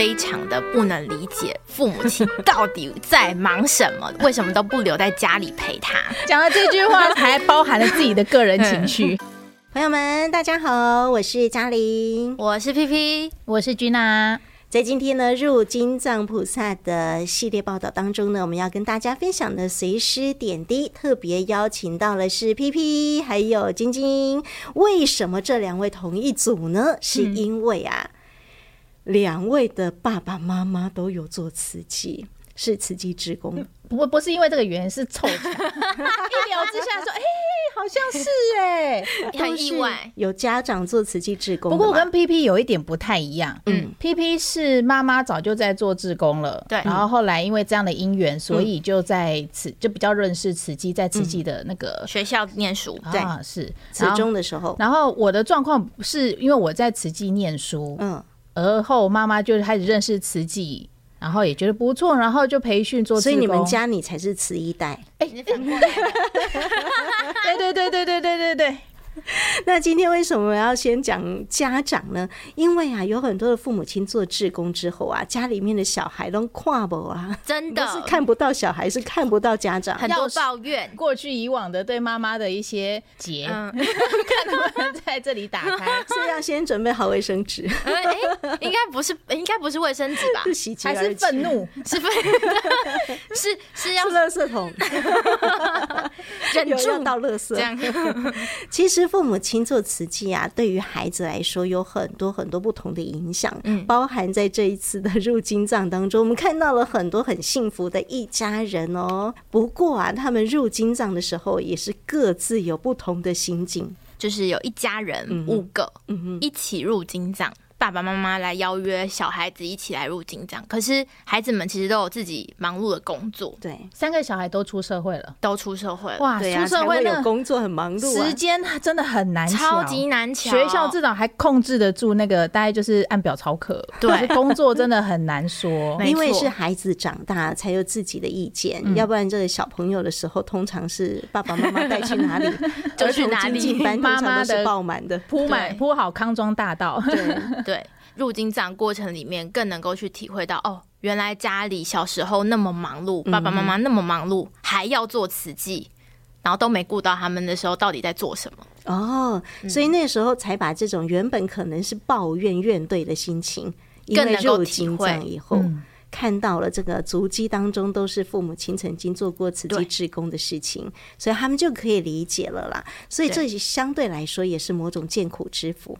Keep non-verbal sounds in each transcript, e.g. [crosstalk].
非常的不能理解父母亲到底在忙什么，为什么都不留在家里陪他。[laughs] 讲了这句话，还包含了自己的个人情绪。[laughs] 朋友们，大家好，我是嘉玲，我是 PP，我是君娜。在今天呢，入金藏菩萨的系列报道当中呢，我们要跟大家分享的随师点滴，特别邀请到了是 PP 还有晶晶。为什么这两位同一组呢？是因为啊，两、嗯、位的爸爸妈妈都有做慈济。是慈济志工，不不是因为这个原因，是凑巧 [laughs] 一聊之下说，哎、欸，好像是哎、欸，很意外，有家长做慈济志工。不过我跟 PP 有一点不太一样，嗯，PP 是妈妈早就在做志工了，对，然后后来因为这样的因缘，所以就在慈就比较认识慈济，在慈济的那个学校念书，对，是。慈中的时候。然后我的状况是因为我在慈济念书，嗯，而后妈妈就开始认识慈济。然后也觉得不错，然后就培训做。所以你们家你才是慈一代。哎、对对对对对对对对。[laughs] 那今天为什么要先讲家长呢？因为啊，有很多的父母亲做志工之后啊，家里面的小孩都跨不啊，[laughs] 真的是看不到小孩，是看不到家长，很多抱怨过去以往的对妈妈的一些结，嗯、[laughs] 看能不能在这里打开，是要先准备好卫生纸。哎、欸，应该不是，应该不是卫生纸吧？是还是愤怒？是愤？是是要垃圾桶，忍住要倒垃圾。这样，其实。父母亲做慈济啊，对于孩子来说有很多很多不同的影响，嗯，包含在这一次的入金藏当中，我们看到了很多很幸福的一家人哦。不过啊，他们入金藏的时候也是各自有不同的心境，就是有一家人五个，嗯哼，一起入金藏。爸爸妈妈来邀约小孩子一起来入境这样，可是孩子们其实都有自己忙碌的工作。对，三个小孩都出社会了，都出社会了。哇，出社会有工作很忙碌，时间真的很难，超级难抢。学校至少还控制得住那个，大概就是按表操课。对，工作真的很难说，[laughs] 因为是孩子长大才有自己的意见，要不然这个小朋友的时候，通常是爸爸妈妈带去哪里 [laughs] 就去哪里，妈妈都是爆满的，铺满铺好康庄大道。对 [laughs] 对。入金藏过程里面，更能够去体会到哦，原来家里小时候那么忙碌，爸爸妈妈那么忙碌，嗯、还要做慈济，然后都没顾到他们的时候，到底在做什么？哦，所以那时候才把这种原本可能是抱怨怨怼的心情，更能够入金藏以后，嗯、看到了这个足迹当中都是父母亲曾经做过慈济志工的事情，所以他们就可以理解了啦。所以这相对来说也是某种见苦之福，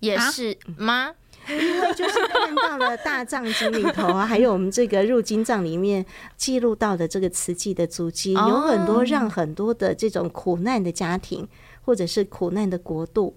也是吗？因为就是看到了大藏经里头啊，还有我们这个入金藏里面记录到的这个慈济的足迹，有很多让很多的这种苦难的家庭，或者是苦难的国度，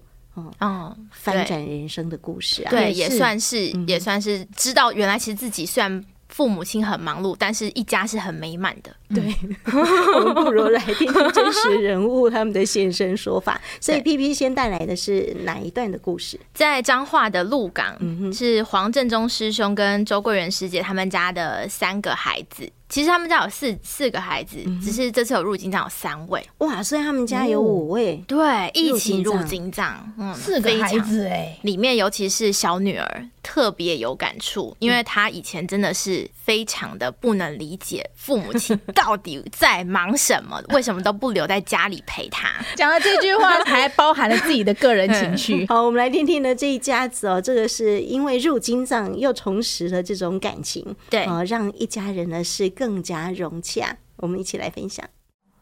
哦，翻转人生的故事啊，对，也算是也算是知道原来其实自己虽然。父母亲很忙碌，但是一家是很美满的。对，[laughs] 我们不如来听听真实人物他们的现身说法。[laughs] 所以 PP 先带来的是哪一段的故事？在彰化的鹿港，是黄正中师兄跟周桂元师姐他们家的三个孩子。其实他们家有四四个孩子，只是这次有入金藏有三位。哇，所以他们家有五位，对，一起入金藏。嗯，四个孩子哎，里面尤其是小女儿特别有感触，因为她以前真的是非常的不能理解父母亲到底在忙什么，[laughs] 为什么都不留在家里陪她。讲了这句话，还包含了自己的个人情绪。[laughs] 好，我们来听听呢这一家子哦，这个是因为入金藏又重拾了这种感情，对，呃，让一家人呢是。更加融洽，我们一起来分享。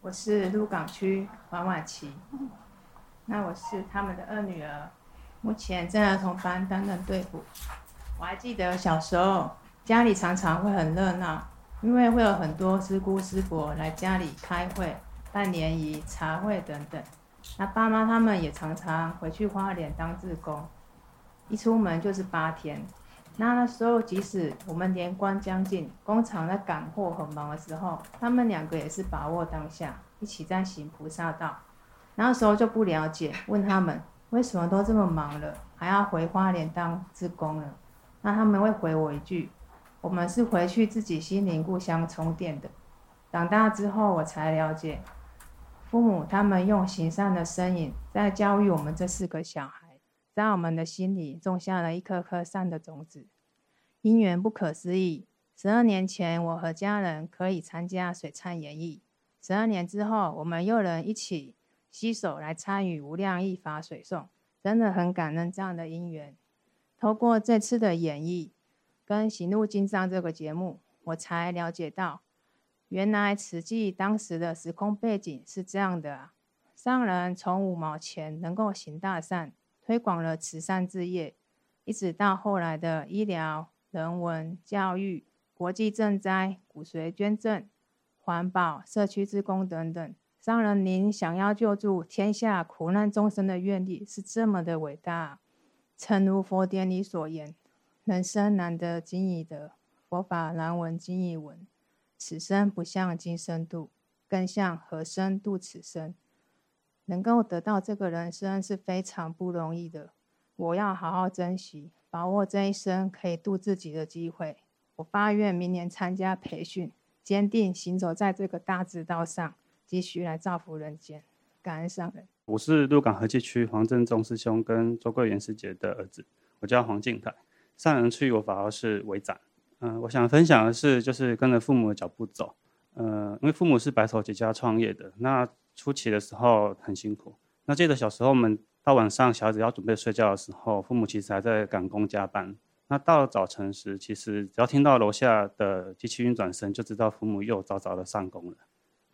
我是鹿港区黄婉琪，那我是他们的二女儿，目前在儿童班担任队辅。我还记得小时候家里常常会很热闹，因为会有很多师姑师伯来家里开会、办联谊、茶会等等。那爸妈他们也常常回去花莲当志工，一出门就是八天。那那时候，即使我们年关将近，工厂在赶货很忙的时候，他们两个也是把握当下，一起在行菩萨道。那时候就不了解，问他们为什么都这么忙了，还要回花莲当志工了？那他们会回我一句：我们是回去自己心灵故乡充电的。长大之后，我才了解，父母他们用行善的身影，在教育我们这四个小孩。在我们的心里种下了一颗颗善的种子，因缘不可思议。十二年前，我和家人可以参加水忏演绎。十二年之后，我们又能一起携手来参与无量义法水诵，真的很感恩这样的因缘。透过这次的演绎跟《行路经藏》这个节目，我才了解到，原来慈济当时的时空背景是这样的商。人从五毛钱能够行大善，推广了慈善事业，一直到后来的医疗、人文、教育。国际赈灾、骨髓捐赠、环保、社区志工等等，商人您想要救助天下苦难众生的愿力是这么的伟大。诚如佛典里所言：“人生难得今已得，佛法难闻今已闻。此生不向今生度，更向何生度此生？”能够得到这个人生是非常不容易的。我要好好珍惜，把握这一生可以度自己的机会。我发愿明年参加培训，坚定行走在这个大直道上，继续来造福人间。感恩上人。我是鹿港和济区黄正中师兄跟周桂元师姐的儿子，我叫黄敬凯。上人去我法号是维展。嗯、我想分享的是，就是跟着父母的脚步走。呃，因为父母是白手起家创业的，那初期的时候很辛苦。那记得小时候我们到晚上小孩子要准备睡觉的时候，父母其实还在赶工加班。那到了早晨时，其实只要听到楼下的机器运转声，就知道父母又早早的上工了。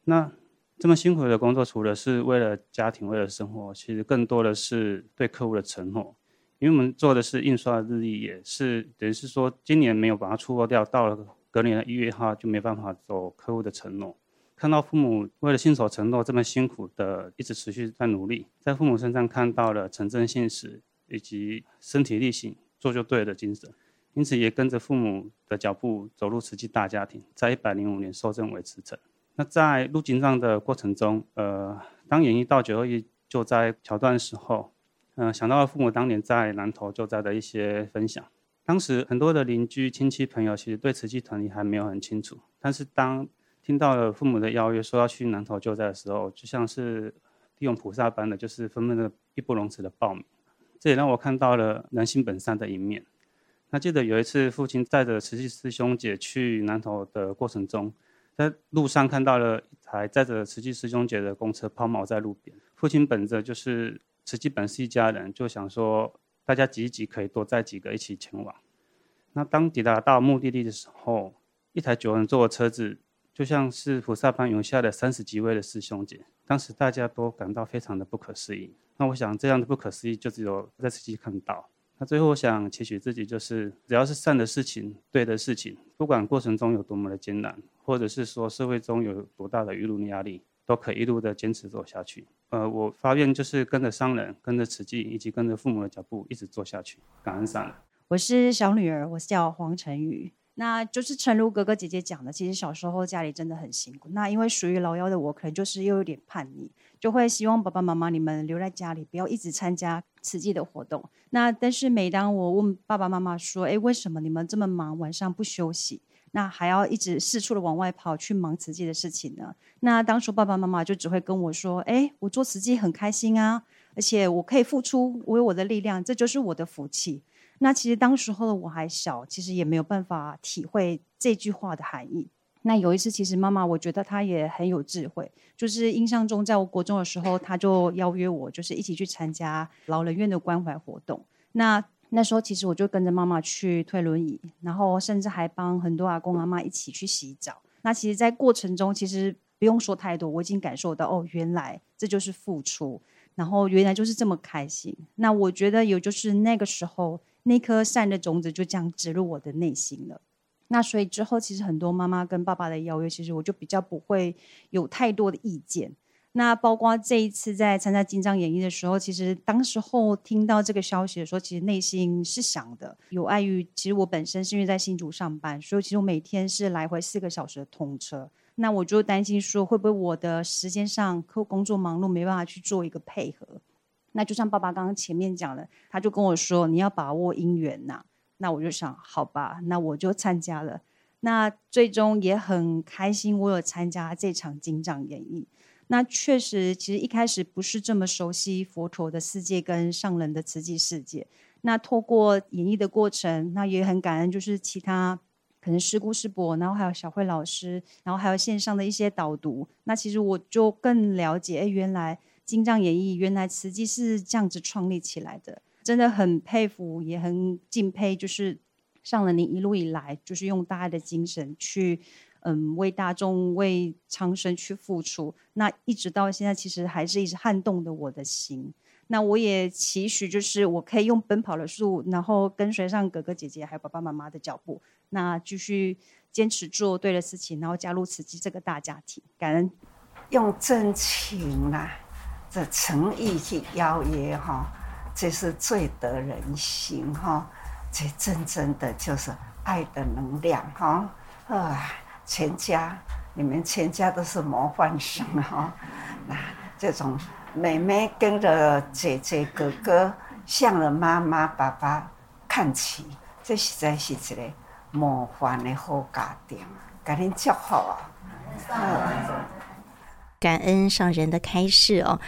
那这么辛苦的工作，除了是为了家庭、为了生活，其实更多的是对客户的承诺。因为我们做的是印刷日历，也是等于是说，今年没有把它出货掉，到了隔年的一月一号就没办法走客户的承诺。看到父母为了信守承诺这么辛苦的一直持续在努力，在父母身上看到了诚正信实以及身体力行。做就对的精神，因此也跟着父母的脚步走入慈济大家庭，在一百零五年受证为慈诚。那在入经藏的过程中，呃，当演绎到九二一救灾桥段的时候，嗯、呃，想到了父母当年在南投救灾的一些分享。当时很多的邻居亲戚朋友其实对慈济团体还没有很清楚，但是当听到了父母的邀约，说要去南投救灾的时候，就像是利用菩萨般的，就是纷纷的义不容辞的报名。这也让我看到了人性本善的一面。那记得有一次，父亲带着慈济师兄姐去南投的过程中，在路上看到了一台载着慈济师兄姐的公车抛锚在路边。父亲本着就是慈济本是一家人，就想说大家挤一挤，可以多载几个一起前往。那当抵达到目的地的时候，一台九人座的车子就像是菩萨般涌下的三十几位的师兄姐，当时大家都感到非常的不可思议。那我想，这样的不可思议就只有在慈济看到。那最后，我想期许自己，就是只要是善的事情、对的事情，不管过程中有多么的艰难，或者是说社会中有多大的舆论压力，都可以一路的坚持走下去。呃，我发愿就是跟着商人、跟着慈济以及跟着父母的脚步，一直做下去。感恩上人。我是小女儿，我是叫黄晨宇。那就是诚如哥哥姐姐讲的，其实小时候家里真的很辛苦。那因为属于老幺的我，可能就是又有点叛逆，就会希望爸爸妈妈你们留在家里，不要一直参加慈济的活动。那但是每当我问爸爸妈妈说：“哎，为什么你们这么忙，晚上不休息？那还要一直四处的往外跑去忙慈济的事情呢？”那当初爸爸妈妈就只会跟我说：“哎，我做慈济很开心啊，而且我可以付出，我有我的力量，这就是我的福气。”那其实当时候的我还小，其实也没有办法体会这句话的含义。那有一次，其实妈妈我觉得她也很有智慧，就是印象中在我国中的时候，她就邀约我，就是一起去参加老人院的关怀活动。那那时候其实我就跟着妈妈去推轮椅，然后甚至还帮很多阿公阿妈一起去洗澡。那其实，在过程中其实不用说太多，我已经感受到哦，原来这就是付出，然后原来就是这么开心。那我觉得有就是那个时候。那颗善的种子就这样植入我的内心了。那所以之后，其实很多妈妈跟爸爸的邀约，其实我就比较不会有太多的意见。那包括这一次在参加经藏演绎的时候，其实当时候听到这个消息的时候，其实内心是想的，有碍于其实我本身是因为在新竹上班，所以其实我每天是来回四个小时的通车。那我就担心说，会不会我的时间上和工作忙碌，没办法去做一个配合。那就像爸爸刚刚前面讲的，他就跟我说：“你要把握因缘呐。”那我就想，好吧，那我就参加了。那最终也很开心，我有参加这场经藏演绎。那确实，其实一开始不是这么熟悉佛陀的世界跟上人的慈济世界。那透过演绎的过程，那也很感恩，就是其他可能师姑师伯，然后还有小慧老师，然后还有线上的一些导读。那其实我就更了解，哎，原来精藏演绎，原来慈济是这样子创立起来的，真的很佩服，也很敬佩。就是上了您一路以来，就是用大爱的精神去，嗯，为大众、为苍生去付出。那一直到现在，其实还是一直撼动的我的心。那我也期许，就是我可以用奔跑的速度，然后跟随上哥哥姐姐还有爸爸妈妈的脚步，那继续坚持做对的事情，然后加入慈济这个大家庭。感恩，用真情啊，这诚意去邀约哈，这是最得人心哈，这真正的就是爱的能量哈啊！全家，你们全家都是模范生哈，那这种。妹妹跟着姐姐哥哥，向着妈妈爸爸看齐，这实在是一个模范的好家庭，感恩祝福啊！感恩上人的开示哦，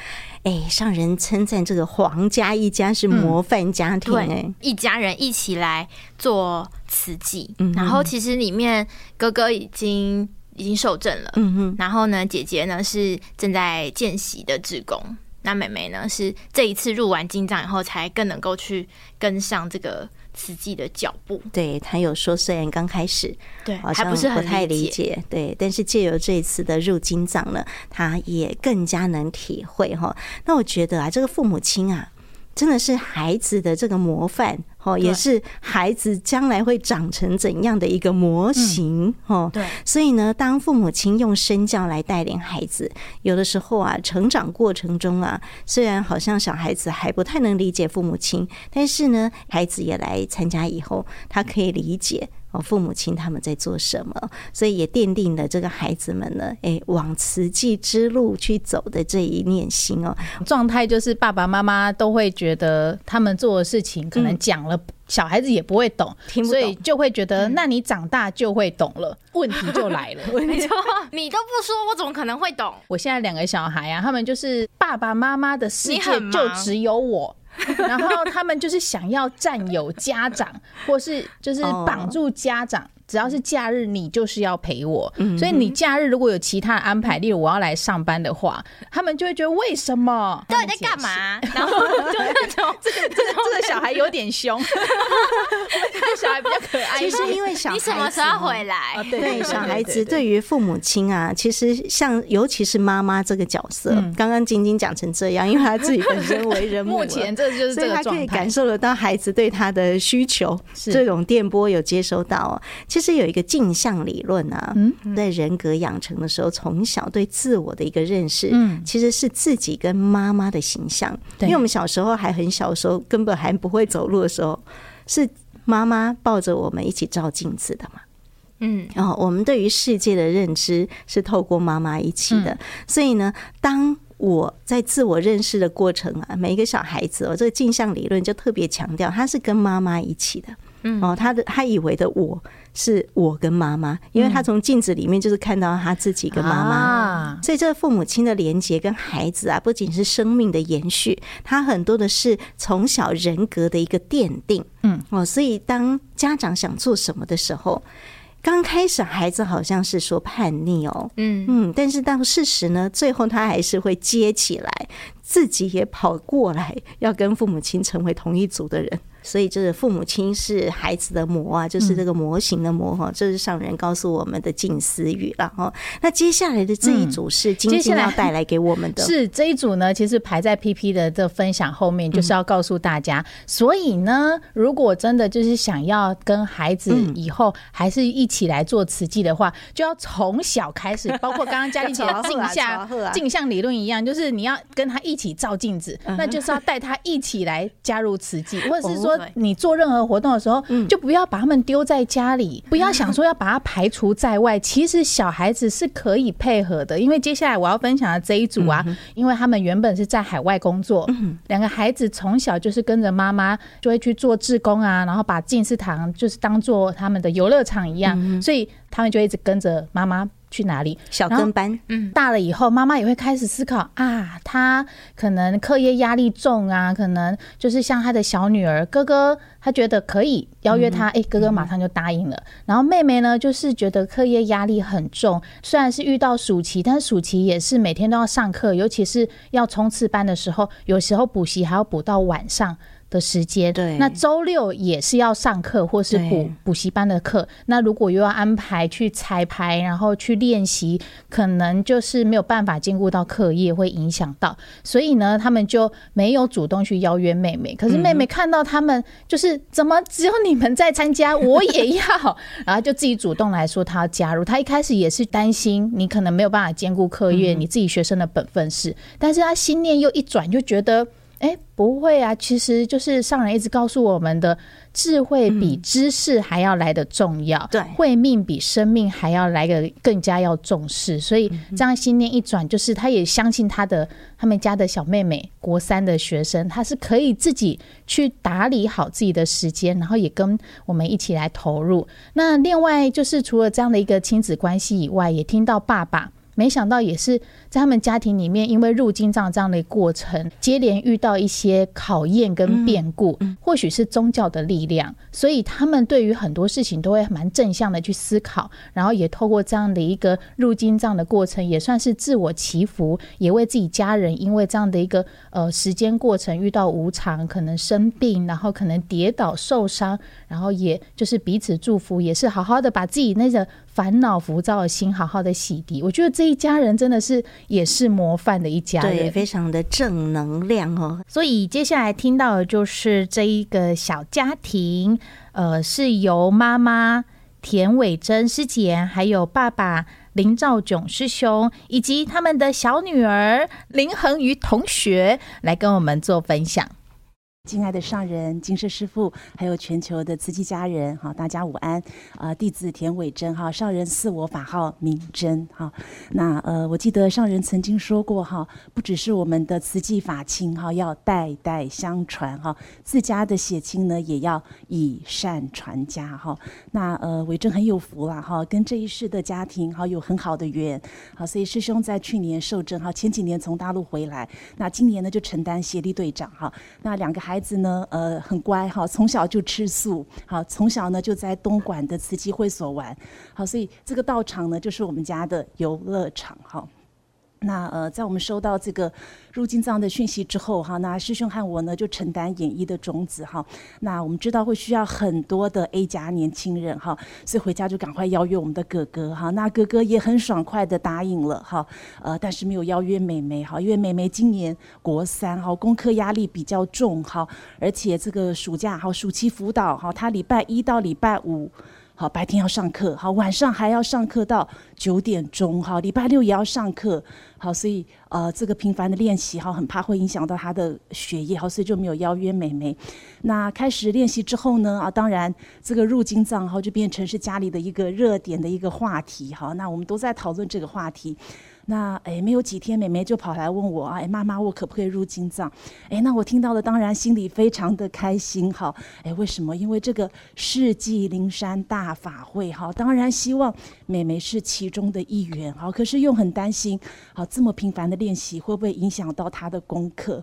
哎，上人称赞这个黄家一家是模范家庭，哎、嗯，一家人一起来做慈济，嗯、然后其实里面哥哥已经。已经受证了，嗯哼，然后呢，姐姐呢是正在见习的职工，那妹妹呢是这一次入完金藏以后，才更能够去跟上这个慈济的脚步。对，他有说，虽然刚开始对好像不是很太理解，对，但是借由这一次的入金藏呢，他也更加能体会哈。那我觉得啊，这个父母亲啊。真的是孩子的这个模范哦，也是孩子将来会长成怎样的一个模型哦。对，所以呢，当父母亲用身教来带领孩子，有的时候啊，成长过程中啊，虽然好像小孩子还不太能理解父母亲，但是呢，孩子也来参加以后，他可以理解。哦，父母亲他们在做什么？所以也奠定了这个孩子们呢，哎，往慈济之路去走的这一念心哦。状态就是爸爸妈妈都会觉得他们做的事情可能讲了，小孩子也不会懂，听不懂，所以就会觉得，那你长大就会懂了。问题就来了，没错，你都不说，我怎么可能会懂？我现在两个小孩啊，他们就是爸爸妈妈的世界就只有我。然后他们就是想要占有家长，或是就是绑住家长。只要是假日，你就是要陪我。所以你假日如果有其他安排，例如我要来上班的话，他们就会觉得为什么？到底在干嘛？[laughs] 然后就那种 [laughs] 这个这个这个小孩有点凶，这个小孩比较可爱。其实因为小孩，你什么时候回来？对 [laughs] 小孩子，对于父母亲啊，其实像尤其是妈妈这个角色，刚刚晶晶讲成这样，因为他自己本身为人母，目前这就是这个状态，所以他可以感受得到孩子对他的需求，这种电波有接收到哦。其实有一个镜像理论啊，在人格养成的时候，从小对自我的一个认识，其实是自己跟妈妈的形象。因为我们小时候还很小的时候，根本还不会走路的时候，是妈妈抱着我们一起照镜子的嘛。嗯，然后我们对于世界的认知是透过妈妈一起的。所以呢，当我在自我认识的过程啊，每一个小孩子哦，这个镜像理论就特别强调，他是跟妈妈一起的。嗯，哦，他的他以为的我是我跟妈妈，因为他从镜子里面就是看到他自己跟妈妈，所以这个父母亲的连结跟孩子啊，不仅是生命的延续，他很多的是从小人格的一个奠定。嗯，哦，所以当家长想做什么的时候，刚开始孩子好像是说叛逆哦，嗯。嗯，但是到事实呢，最后他还是会接起来，自己也跑过来，要跟父母亲成为同一组的人。所以，这个父母亲是孩子的模啊，就是这个模型的模哈。这是上人告诉我们的近思语了哈。那接下来的这一组是今天要带来给我们的，[laughs] 是这一组呢，其实排在 PP 的这分享后面，就是要告诉大家。所以呢，如果真的就是想要跟孩子以后还是一起来做慈济的话，就要从小开始，[laughs] 包括刚刚嘉丽姐的镜像镜像理论一样，就是你要跟他一起照镜子，那就是要带他一起来加入慈济，或者是说。你做任何活动的时候，就不要把他们丢在家里，[laughs] 不要想说要把他排除在外。其实小孩子是可以配合的，因为接下来我要分享的这一组啊，因为他们原本是在海外工作，两个孩子从小就是跟着妈妈就会去做志工啊，然后把静思堂就是当做他们的游乐场一样，所以他们就一直跟着妈妈。去哪里？小跟班，嗯，大了以后，妈妈也会开始思考啊，他可能课业压力重啊，可能就是像他的小女儿，哥哥他觉得可以邀约他，哎、嗯欸，哥哥马上就答应了。嗯、然后妹妹呢，就是觉得课业压力很重，虽然是遇到暑期，但是暑期也是每天都要上课，尤其是要冲刺班的时候，有时候补习还要补到晚上。的时间，对，那周六也是要上课或是补补习班的课。那如果又要安排去彩排，然后去练习，可能就是没有办法兼顾到课业，会影响到。所以呢，他们就没有主动去邀约妹妹。可是妹妹看到他们，就是怎么只有你们在参加，我也要，[laughs] 然后就自己主动来说她要加入。她一开始也是担心你可能没有办法兼顾课业，你自己学生的本分事。但是她心念又一转，就觉得。哎、欸，不会啊，其实就是上人一直告诉我们的，智慧比知识还要来得重要，对、嗯，慧命比生命还要来得更加要重视。所以这样心念一转，就是他也相信他的他们家的小妹妹，国三的学生，他是可以自己去打理好自己的时间，然后也跟我们一起来投入。那另外就是除了这样的一个亲子关系以外，也听到爸爸。没想到也是在他们家庭里面，因为入金藏这样的过程，接连遇到一些考验跟变故，或许是宗教的力量，所以他们对于很多事情都会蛮正向的去思考，然后也透过这样的一个入金藏的过程，也算是自我祈福，也为自己家人因为这样的一个呃时间过程遇到无常，可能生病，然后可能跌倒受伤，然后也就是彼此祝福，也是好好的把自己那个。烦恼浮躁的心，好好的洗涤。我觉得这一家人真的是也是模范的一家人，对，非常的正能量哦。所以接下来听到的就是这一个小家庭，呃，是由妈妈田伟珍师姐，还有爸爸林兆炯师兄，以及他们的小女儿林恒瑜同学来跟我们做分享。敬爱的上人、金舍师父，还有全球的慈济家人，哈，大家午安。啊、呃，弟子田伟珍，哈，上人赐我法号明真，哈。那呃，我记得上人曾经说过，哈，不只是我们的慈济法亲，哈，要代代相传，哈，自家的血亲呢，也要以善传家，哈。那呃，伟珍很有福啦，哈，跟这一世的家庭，哈，有很好的缘，好，所以师兄在去年受证，哈，前几年从大陆回来，那今年呢就承担协力队长，哈，那两个孩。孩子呢，呃，很乖哈，从小就吃素，好，从小呢就在东莞的慈济会所玩，好，所以这个道场呢就是我们家的游乐场哈。那呃，在我们收到这个入经藏的讯息之后，哈，那师兄和我呢就承担演绎的种子哈。那我们知道会需要很多的 A 加年轻人哈，所以回家就赶快邀约我们的哥哥哈。那哥哥也很爽快的答应了哈，呃，但是没有邀约妹妹哈，因为妹妹今年国三哈，功课压力比较重哈，而且这个暑假哈，暑期辅导哈，他礼拜一到礼拜五。好，白天要上课，好，晚上还要上课到九点钟，好，礼拜六也要上课，好，所以呃，这个频繁的练习，哈，很怕会影响到他的学业，好，所以就没有邀约美眉。那开始练习之后呢，啊，当然这个入金藏，哈，就变成是家里的一个热点的一个话题，哈，那我们都在讨论这个话题。那哎，没有几天，妹妹就跑来问我啊，哎，妈妈，我可不可以入金藏？哎，那我听到了，当然心里非常的开心，哈，哎，为什么？因为这个世纪灵山大法会，哈，当然希望妹妹是其中的一员，哈，可是又很担心，好，这么频繁的练习会不会影响到她的功课？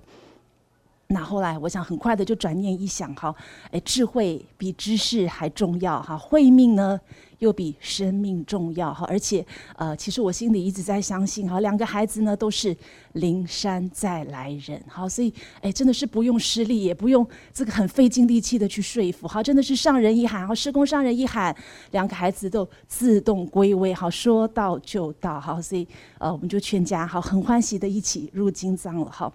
那后来，我想很快的就转念一想，哈，哎，智慧比知识还重要，哈，慧命呢？又比生命重要哈，而且呃，其实我心里一直在相信哈，两个孩子呢都是灵山再来人，好，所以哎，真的是不用施力，也不用这个很费尽力气的去说服，好，真的是上人一喊，好，师公上人一喊，两个孩子都自动归位，好，说到就到，好，所以呃，我们就全家好很欢喜的一起入金藏了，好。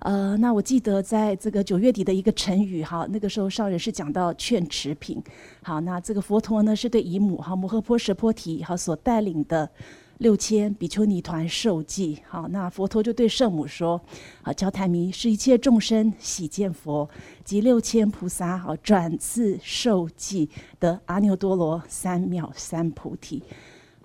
呃，那我记得在这个九月底的一个成语哈，那个时候上人是讲到劝持品，好，那这个佛陀呢是对姨母哈摩诃波舍波提哈所带领的六千比丘尼团受记，好，那佛陀就对圣母说，啊，焦太弥是一切众生喜见佛及六千菩萨好转次受记得阿耨多罗三藐三菩提。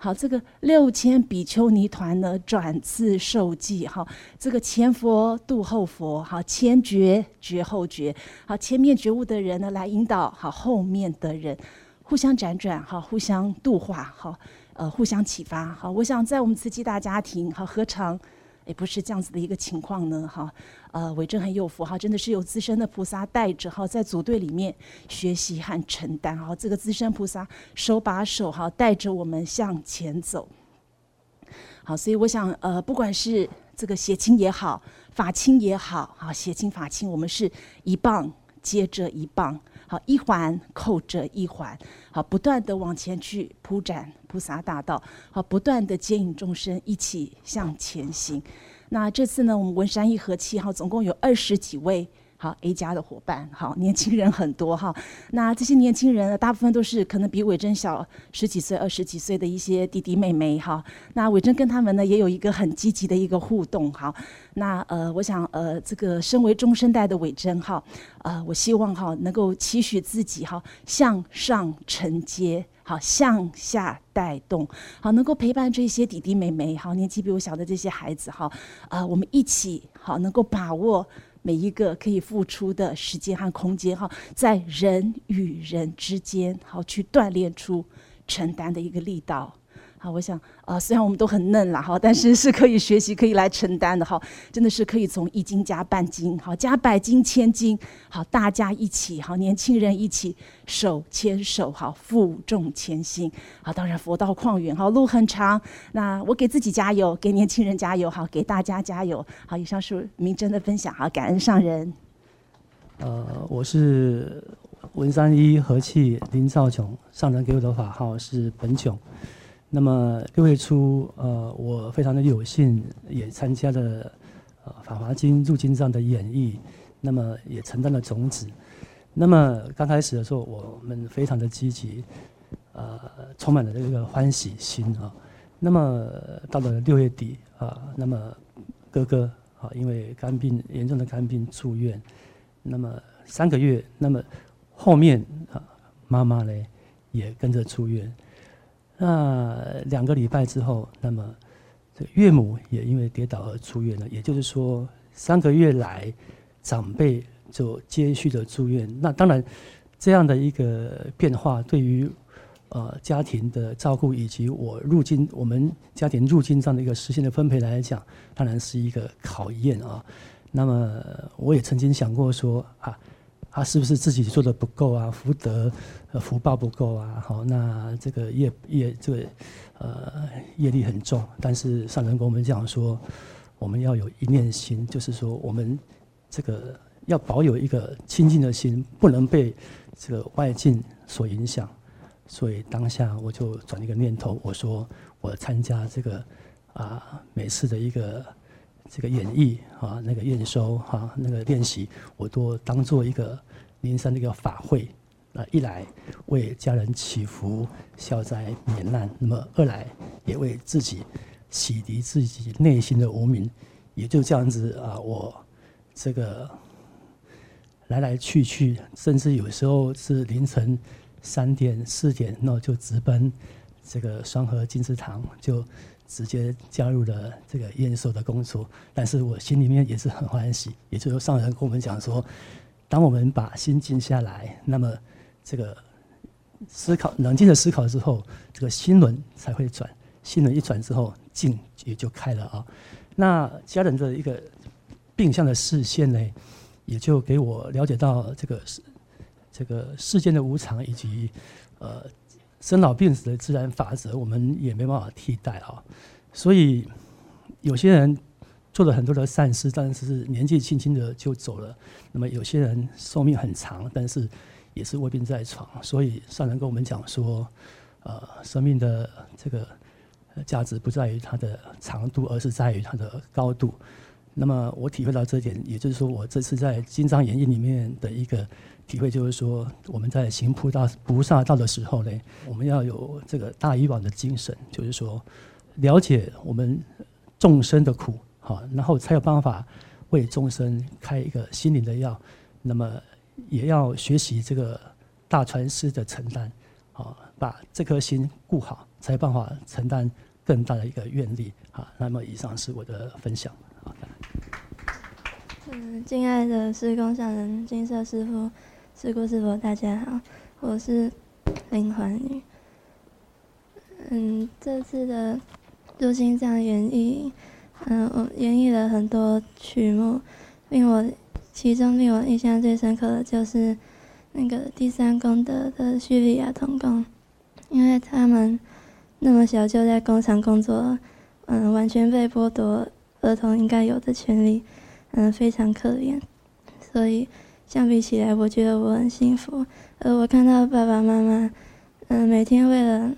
好，这个六千比丘尼团呢，转次受记。哈，这个前佛度后佛，好，前觉觉后觉，好，前面觉悟的人呢，来引导好后面的人，互相辗转，哈，互相度化，哈，呃互相启发。好，我想在我们慈济大家庭，好何尝也不是这样子的一个情况呢？哈，呃，伟正很有福哈，真的是有资深的菩萨带着哈，在组队里面学习和承担哈，这个资深菩萨手把手哈带着我们向前走。好，所以我想呃，不管是这个血亲也好，法亲也好，好协亲法亲，我们是一棒接着一棒。好，一环扣着一环，好，不断的往前去铺展菩萨大道，好，不断的接引众生一起向前行。那这次呢，我们文山一和七号，总共有二十几位。好，A 加的伙伴，好，年轻人很多哈。那这些年轻人呢，大部分都是可能比伟珍小十几岁、二十几岁的一些弟弟妹妹哈。那伟珍跟他们呢，也有一个很积极的一个互动哈。那呃，我想呃，这个身为中生代的伟珍哈，呃，我希望哈，能够期许自己哈，向上承接，好，向下带动，好，能够陪伴这些弟弟妹妹，好，年纪比我小的这些孩子哈，啊、呃，我们一起好，能够把握。每一个可以付出的时间和空间，哈，在人与人之间，好去锻炼出承担的一个力道。好，我想，啊，虽然我们都很嫩啦，哈，但是是可以学习、可以来承担的，哈，真的是可以从一斤加半斤，好，加百斤、千斤，好，大家一起，好，年轻人一起手牵手，好，负重前行，好，当然佛道旷远，好，路很长，那我给自己加油，给年轻人加油，好，给大家加油，好，以上是明真的分享，好，感恩上人。呃，我是文三一和气林少琼，上人给我的法号是本炯。那么六月初，呃，我非常的有幸，也参加了呃《法华经》入经上的演绎，那么也承担了种子。那么刚开始的时候，我们非常的积极，呃，充满了这个欢喜心啊。那么到了六月底啊，那么哥哥啊，因为肝病严重的肝病住院，那么三个月，那么后面啊，妈妈呢也跟着出院。那两个礼拜之后，那么这岳母也因为跌倒而出院了。也就是说，三个月来，长辈就接续的住院。那当然，这样的一个变化，对于呃家庭的照顾以及我入经我们家庭入经这样的一个时间的分配来讲，当然是一个考验啊。那么我也曾经想过说啊。他是不是自己做的不够啊？福德、呃、福报不够啊？好，那这个业业这个呃业力很重。但是上人跟我们讲说，我们要有一念心，就是说我们这个要保有一个清净的心，不能被这个外境所影响。所以当下我就转一个念头，我说我参加这个啊每次的一个。这个演绎啊，那个验收哈，那个练习，我都当做一个灵山的一个法会。那一来为家人祈福消灾免难，那么二来也为自己洗涤自己内心的无明。也就这样子啊，我这个来来去去，甚至有时候是凌晨三点四点，那就直奔这个双河金石堂就。直接加入了这个验收的工作，但是我心里面也是很欢喜。也就是，上人跟我们讲说，当我们把心静下来，那么这个思考冷静的思考之后，这个心轮才会转。心轮一转之后，静也就开了啊。那家人的一个病相的视线呢，也就给我了解到这个世这个世间的无常以及呃。生老病死的自然法则，我们也没办法替代啊。所以有些人做了很多的善事，但是年纪轻轻的就走了。那么有些人寿命很长，但是也是卧病在床。所以上人跟我们讲说，呃，生命的这个价值不在于它的长度，而是在于它的高度。那么我体会到这点，也就是说，我这次在《金藏演义》里面的一个。体会就是说，我们在行菩萨菩萨道的时候呢，我们要有这个大以往的精神，就是说，了解我们众生的苦，好，然后才有办法为众生开一个心灵的药。那么，也要学习这个大传师的承担，好，把这颗心顾好，才有办法承担更大的一个愿力。好，那么以上是我的分享。好的。嗯，敬爱的施工上人、金色师傅。师姑师伯，大家好，我是林环宇。嗯，这次的入金藏演绎，嗯，我演绎了很多曲目，令我其中令我印象最深刻的就是那个第三功德的叙利亚童工，因为他们那么小就在工厂工作，嗯，完全被剥夺儿童应该有的权利，嗯，非常可怜，所以相比起来，我觉得我很幸福。而我看到爸爸妈妈，嗯，每天为了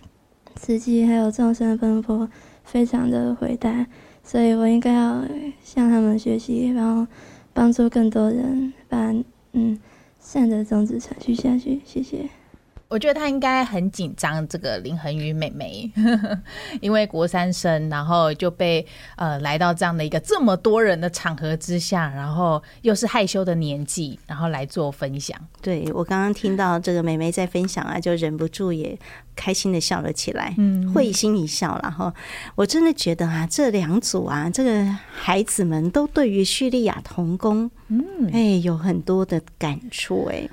自己还有众生奔波，非常的伟大，所以我应该要向他们学习，然后帮助更多人把嗯善的种子传续下去。谢谢。我觉得他应该很紧张，这个林恒宇妹妹，[laughs] 因为国三生，然后就被呃来到这样的一个这么多人的场合之下，然后又是害羞的年纪，然后来做分享。对，我刚刚听到这个妹妹在分享啊，就忍不住也开心的笑了起来，嗯，会心一笑。然后我真的觉得啊，这两组啊，这个孩子们都对于叙利亚童工，嗯，哎，有很多的感触，哎。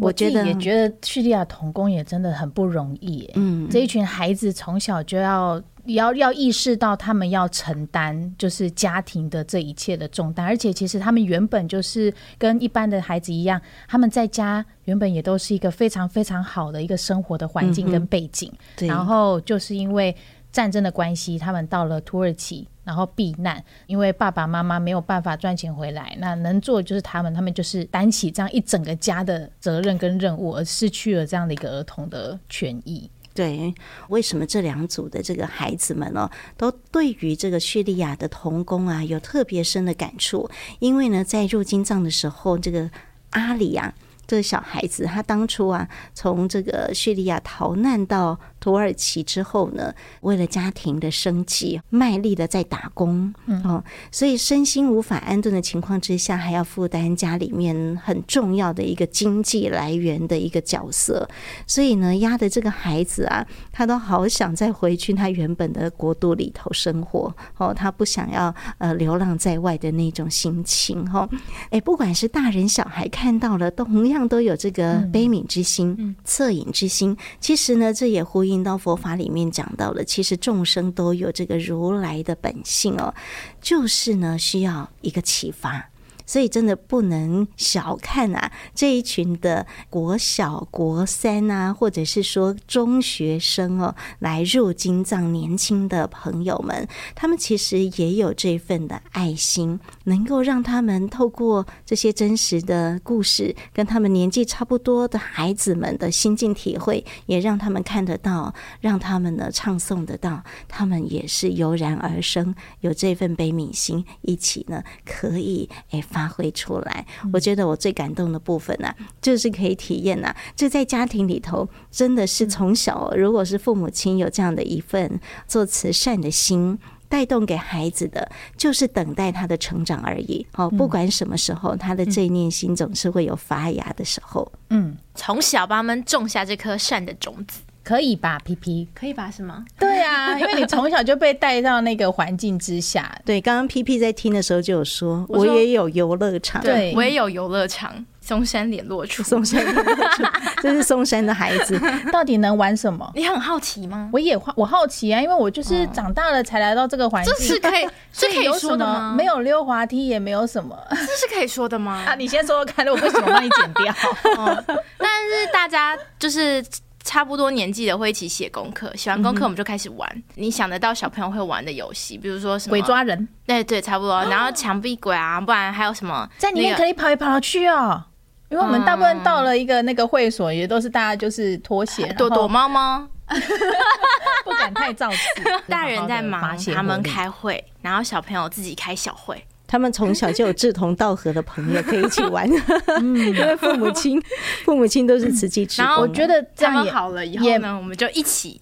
我觉得也觉得叙利亚童工也真的很不容易。嗯，这一群孩子从小就要要要意识到他们要承担就是家庭的这一切的重担，而且其实他们原本就是跟一般的孩子一样，他们在家原本也都是一个非常非常好的一个生活的环境跟背景。对，然后就是因为战争的关系，他们到了土耳其。然后避难，因为爸爸妈妈没有办法赚钱回来，那能做的就是他们，他们就是担起这样一整个家的责任跟任务，而失去了这样的一个儿童的权益。对，为什么这两组的这个孩子们呢，都对于这个叙利亚的童工啊有特别深的感触？因为呢，在入金藏的时候，这个阿里啊，这个小孩子，他当初啊，从这个叙利亚逃难到。土耳其之后呢，为了家庭的生计，卖力的在打工，嗯、哦，所以身心无法安顿的情况之下，还要负担家里面很重要的一个经济来源的一个角色，所以呢，压的这个孩子啊，他都好想再回去他原本的国度里头生活，哦，他不想要呃流浪在外的那种心情，哈、哦，哎，不管是大人小孩看到了，都同样都有这个悲悯之心、恻隐、嗯、之心。其实呢，这也呼应。引到佛法里面讲到了，其实众生都有这个如来的本性哦，就是呢需要一个启发。所以真的不能小看啊这一群的国小、国三啊，或者是说中学生哦，来入金藏年轻的朋友们，他们其实也有这份的爱心，能够让他们透过这些真实的故事，跟他们年纪差不多的孩子们的心境体会，也让他们看得到，让他们呢唱诵得到，他们也是油然而生，有这份悲悯心，一起呢可以诶发。发挥出来，我觉得我最感动的部分呢、啊，就是可以体验呐、啊，就在家庭里头，真的是从小，如果是父母亲有这样的一份做慈善的心，带动给孩子的，就是等待他的成长而已。哦，不管什么时候，他的这念心总是会有发芽的时候。嗯，从小帮他们种下这颗善的种子。可以吧，P P？可以吧？是吗？对啊，因为你从小就被带到那个环境之下。[laughs] 对，刚刚 P P 在听的时候就有说，我，也有游乐场，对我也有游乐场，松山联络处，松山联络处，[laughs] 这是松山的孩子，[laughs] 到底能玩什么？你很好奇吗？我也好我好奇啊，因为我就是长大了才来到这个环境，这是可以，是可以说的吗？没有溜滑梯，也没有什么，这是可以说的吗？啊，你先说说看，我为什么帮你剪掉？哦，但是大家就是。差不多年纪的会一起写功课，写完功课我们就开始玩。嗯、你想得到小朋友会玩的游戏，比如说什么鬼抓人？对对，差不多。然后墙壁鬼啊，不然还有什么？在里面可以跑来跑去哦。因为我们大部分到了一个那个会所，也都是大家就是脱鞋 [laughs] 躲躲猫猫，[laughs] 不敢太造次。[laughs] 大人在忙，他们开会，然后小朋友自己开小会。他们从小就有志同道合的朋友可以一起玩，嗯，因为父母亲父母亲都是慈济志工。然后我觉得这样好了以后呢，我们就一起，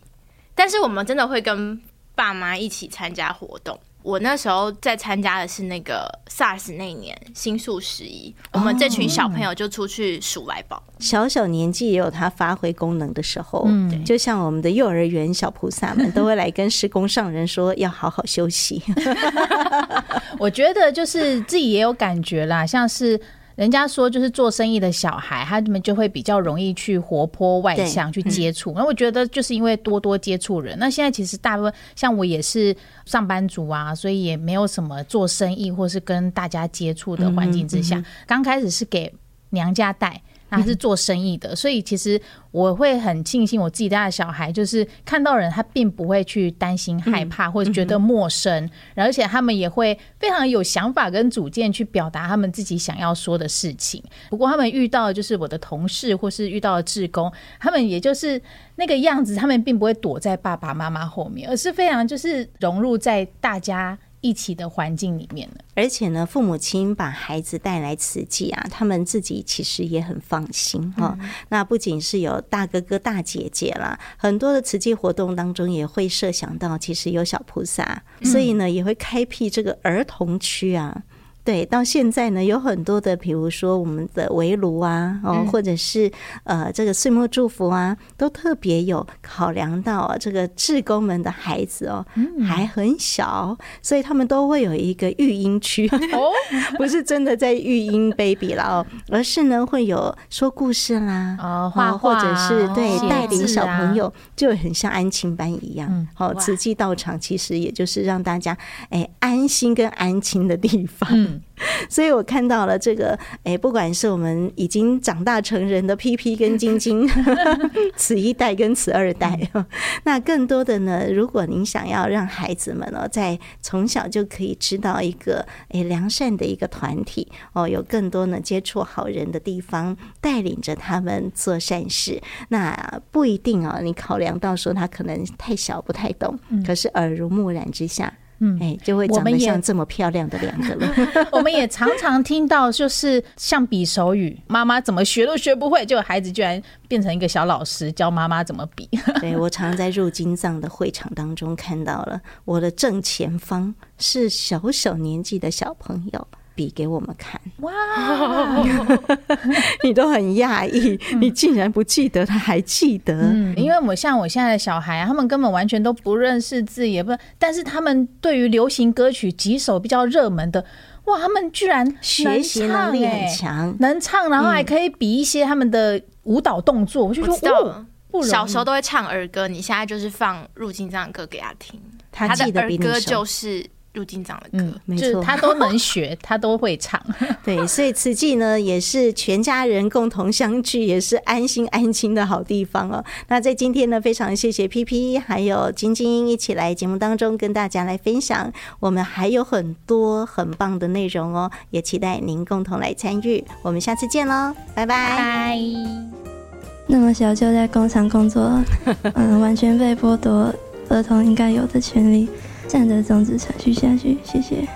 但是我们真的会跟爸妈一起参加活动。我那时候在参加的是那个 SARS 那一年新宿十一，我们这群小朋友就出去数来宝。小小年纪也有他发挥功能的时候，嗯，就像我们的幼儿园小菩萨们都会来跟施工上人说要好好休息。[laughs] 我觉得就是自己也有感觉啦，像是。人家说就是做生意的小孩，他们就会比较容易去活泼外向去接触。那、嗯、我觉得就是因为多多接触人。那现在其实大部分像我也是上班族啊，所以也没有什么做生意或是跟大家接触的环境之下，刚、嗯嗯、开始是给娘家带。他是做生意的，所以其实我会很庆幸我自己家的小孩，就是看到人他并不会去担心、害怕或者觉得陌生，而且他们也会非常有想法跟主见去表达他们自己想要说的事情。不过他们遇到的就是我的同事或是遇到的志工，他们也就是那个样子，他们并不会躲在爸爸妈妈后面，而是非常就是融入在大家一起的环境里面了，而且呢，父母亲把孩子带来慈济啊，他们自己其实也很放心哈、嗯。那不仅是有大哥哥大姐姐啦，很多的慈济活动当中也会设想到，其实有小菩萨，所以呢，也会开辟这个儿童区啊。对，到现在呢，有很多的，比如说我们的围炉啊，哦，或者是呃，这个岁末祝福啊，都特别有考量到啊，这个志工们的孩子哦，还很小，所以他们都会有一个育婴区哦，[laughs] 不是真的在育婴 baby 了哦，而是呢会有说故事啦，哦，或者是对带领小朋友，就很像安亲班一样。好，慈济道场其实也就是让大家哎安心跟安亲的地方。[laughs] 所以我看到了这个，哎，不管是我们已经长大成人的 PP 跟晶晶，[laughs] 此一代跟此二代，[laughs] 那更多的呢，如果您想要让孩子们哦，在从小就可以知道一个哎良善的一个团体哦，有更多呢接触好人的地方，带领着他们做善事，那不一定哦，你考量到说他可能太小不太懂，可是耳濡目染之下。嗯，哎，就会长得像这么漂亮的两个了。我们，我们也常常听到，就是像比手语，妈妈怎么学都学不会，就孩子居然变成一个小老师教妈妈怎么比。[laughs] 对，我常在入金藏的会场当中看到了，我的正前方是小小年纪的小朋友。比给我们看，哇！[laughs] 你都很讶异，你竟然不记得，他还记得。嗯，因为我像我现在的小孩啊，他们根本完全都不认识字，也不，但是他们对于流行歌曲几首比较热门的，哇，他们居然学习能力很强，能唱，然后还可以比一些他们的舞蹈动作。我就说，哦，小时候都会唱儿歌，你现在就是放入金藏歌给他听，他记得比你的儿歌就是。入金长的歌，嗯，没错，他都能学，[laughs] 他都会唱。[laughs] 对，所以慈济呢，也是全家人共同相聚，也是安心安亲的好地方哦。那在今天呢，非常谢谢 PP 还有晶晶一起来节目当中跟大家来分享，我们还有很多很棒的内容哦，也期待您共同来参与。我们下次见喽，拜拜。那么小就在工厂工作，[laughs] 嗯，完全被剥夺儿童应该有的权利。这样的种子持续下去，谢谢。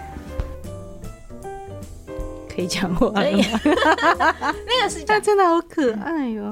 可以讲话了吗？[laughs] 那个是，他真的好可爱哟、哦。